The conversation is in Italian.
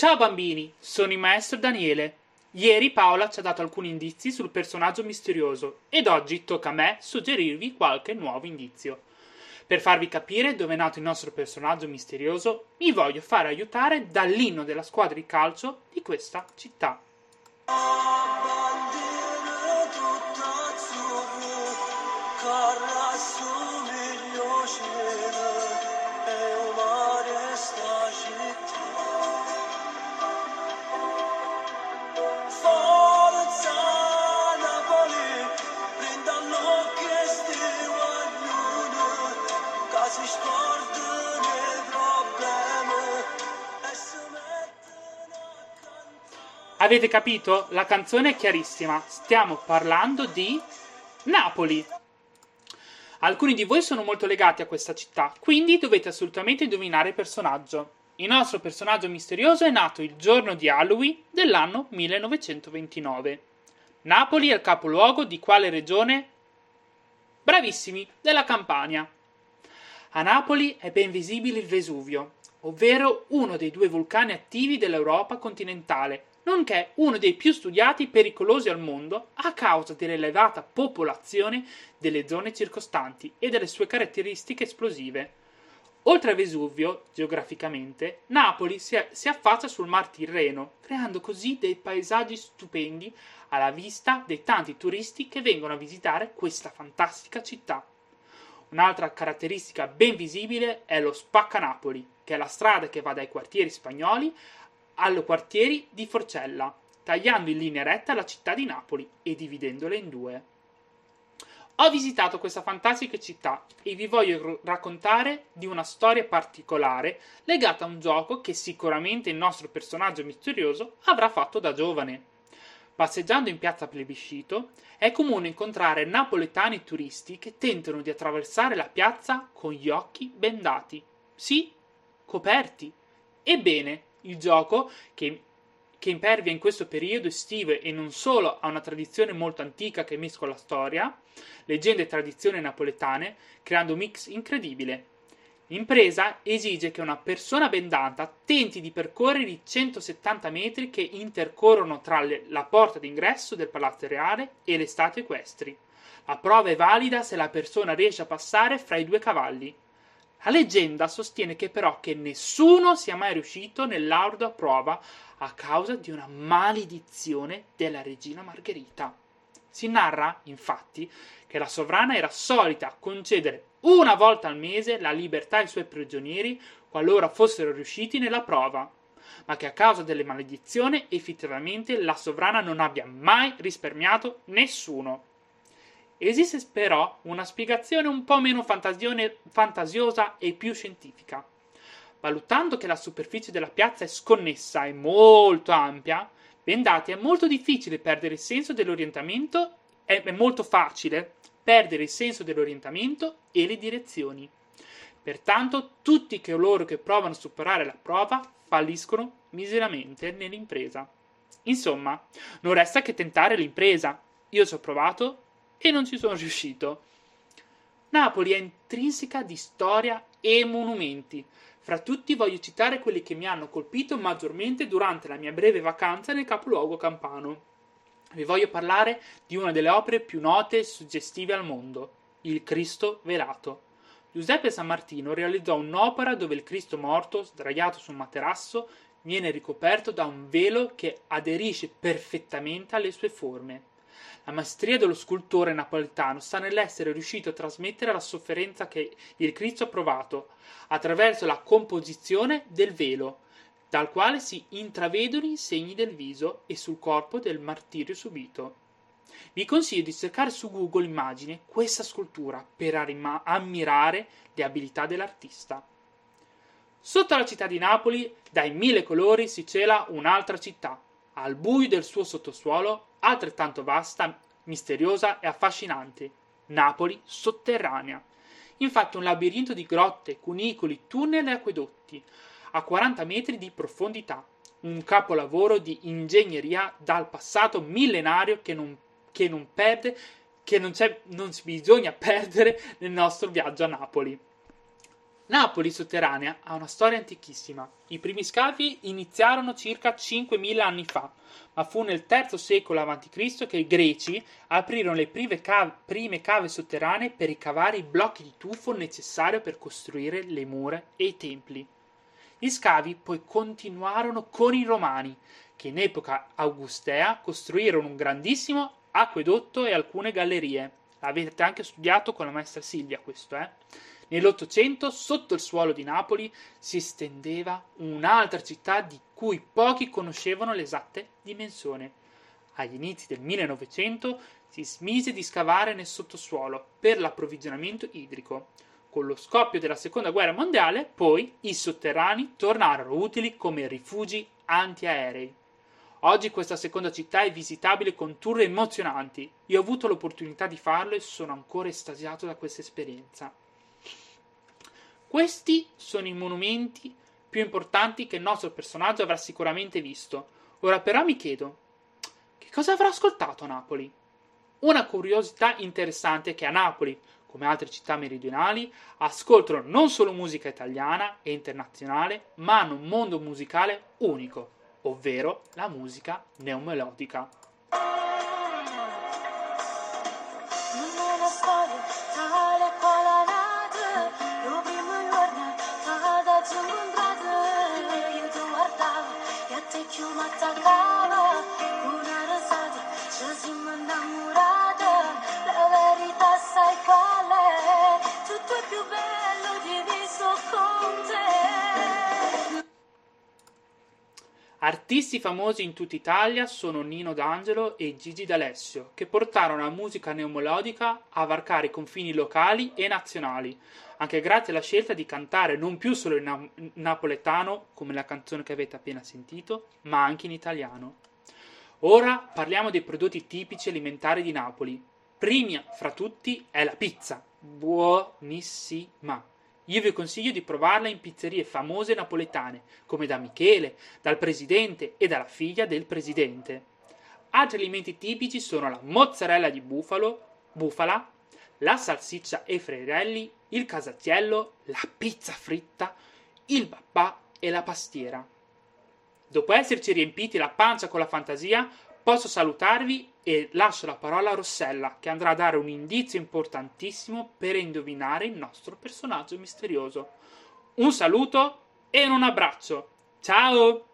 Ciao bambini, sono il maestro Daniele. Ieri Paola ci ha dato alcuni indizi sul personaggio misterioso ed oggi tocca a me suggerirvi qualche nuovo indizio. Per farvi capire dove è nato il nostro personaggio misterioso, mi voglio fare aiutare dall'inno della squadra di calcio di questa città. Avete capito? La canzone è chiarissima. Stiamo parlando di Napoli. Alcuni di voi sono molto legati a questa città, quindi dovete assolutamente indovinare il personaggio. Il nostro personaggio misterioso è nato il giorno di Halloween dell'anno 1929. Napoli è il capoluogo di quale regione? Bravissimi, della Campania. A Napoli è ben visibile il Vesuvio, ovvero uno dei due vulcani attivi dell'Europa continentale, nonché uno dei più studiati pericolosi al mondo a causa dell'elevata popolazione delle zone circostanti e delle sue caratteristiche esplosive. Oltre a Vesuvio, geograficamente, Napoli si, si affaccia sul Mar Tirreno, creando così dei paesaggi stupendi alla vista dei tanti turisti che vengono a visitare questa fantastica città. Un'altra caratteristica ben visibile è lo Spaccanapoli, che è la strada che va dai quartieri spagnoli al quartieri di Forcella, tagliando in linea retta la città di Napoli e dividendola in due. Ho visitato questa fantastica città e vi voglio raccontare di una storia particolare legata a un gioco che sicuramente il nostro personaggio misterioso avrà fatto da giovane. Passeggiando in piazza Plebiscito è comune incontrare napoletani turisti che tentano di attraversare la piazza con gli occhi bendati. Sì, coperti. Ebbene, il gioco, che, che impervia in questo periodo estivo e non solo ha una tradizione molto antica che mescola storia, leggende e tradizioni napoletane, creando un mix incredibile. L'impresa esige che una persona bendata tenti di percorrere i 170 metri che intercorrono tra le, la porta d'ingresso del Palazzo Reale e le statue equestri. La prova è valida se la persona riesce a passare fra i due cavalli. La leggenda sostiene che però che nessuno sia mai riuscito nell'ardua prova a causa di una maledizione della regina Margherita. Si narra, infatti, che la sovrana era solita concedere una volta al mese la libertà ai suoi prigionieri qualora fossero riusciti nella prova, ma che a causa delle maledizioni effettivamente la sovrana non abbia mai risparmiato nessuno. Esiste però una spiegazione un po' meno fantasiosa e più scientifica. Valutando che la superficie della piazza è sconnessa e molto ampia, bendati è molto difficile perdere il senso dell'orientamento, è molto facile perdere il senso dell'orientamento e le direzioni. Pertanto tutti coloro che provano a superare la prova falliscono miseramente nell'impresa. Insomma, non resta che tentare l'impresa. Io ci ho provato e non ci sono riuscito. Napoli è intrinseca di storia e monumenti. Fra tutti voglio citare quelli che mi hanno colpito maggiormente durante la mia breve vacanza nel capoluogo campano. Vi voglio parlare di una delle opere più note e suggestive al mondo, il Cristo velato. Giuseppe San Martino realizzò un'opera dove il Cristo morto, sdraiato su un materasso, viene ricoperto da un velo che aderisce perfettamente alle sue forme. La maestria dello scultore napoletano sta nell'essere riuscito a trasmettere la sofferenza che il Cristo ha provato attraverso la composizione del velo, dal quale si intravedono i segni del viso e sul corpo del martirio subito. Vi consiglio di cercare su Google immagine questa scultura per ammirare le abilità dell'artista. Sotto la città di Napoli, dai mille colori, si cela un'altra città, al buio del suo sottosuolo, altrettanto vasta, misteriosa e affascinante, Napoli sotterranea. Infatti un labirinto di grotte, cunicoli, tunnel e acquedotti, a 40 metri di profondità, un capolavoro di ingegneria dal passato millenario che non, che non perde, che non, non bisogna perdere nel nostro viaggio a Napoli. Napoli sotterranea ha una storia antichissima. I primi scavi iniziarono circa 5.000 anni fa, ma fu nel III secolo a.C. che i greci aprirono le prime cave, prime cave sotterranee per ricavare i blocchi di tufo necessari per costruire le mura e i templi. Gli scavi poi continuarono con i romani, che in epoca augustea costruirono un grandissimo acquedotto e alcune gallerie. L'avete anche studiato con la maestra Silvia questo, eh? Nell'Ottocento, sotto il suolo di Napoli, si estendeva un'altra città di cui pochi conoscevano l'esatte dimensione. Agli inizi del 1900 si smise di scavare nel sottosuolo per l'approvvigionamento idrico. Con lo scoppio della seconda guerra mondiale, poi, i sotterranei tornarono utili come rifugi antiaerei. Oggi questa seconda città è visitabile con tour emozionanti. Io ho avuto l'opportunità di farlo e sono ancora estasiato da questa esperienza. Questi sono i monumenti più importanti che il nostro personaggio avrà sicuramente visto. Ora però mi chiedo, che cosa avrà ascoltato a Napoli? Una curiosità interessante è che a Napoli, come altre città meridionali, ascoltano non solo musica italiana e internazionale, ma hanno un mondo musicale unico, ovvero la musica neomelodica. matakala. Artisti famosi in tutta Italia sono Nino D'Angelo e Gigi D'Alessio, che portarono la musica neomelodica a varcare i confini locali e nazionali, anche grazie alla scelta di cantare non più solo in na- napoletano, come la canzone che avete appena sentito, ma anche in italiano. Ora parliamo dei prodotti tipici alimentari di Napoli. Prima fra tutti è la pizza, buonissima. Io vi consiglio di provarla in pizzerie famose napoletane, come da Michele, dal presidente e dalla figlia del presidente. Altri alimenti tipici sono la mozzarella di bufalo, bufala, la salsiccia e frerelli, il casatiello, la pizza fritta, il babà e la pastiera. Dopo esserci riempiti la pancia con la fantasia, posso salutarvi e lascio la parola a Rossella, che andrà a dare un indizio importantissimo per indovinare il nostro personaggio misterioso. Un saluto e un abbraccio. Ciao!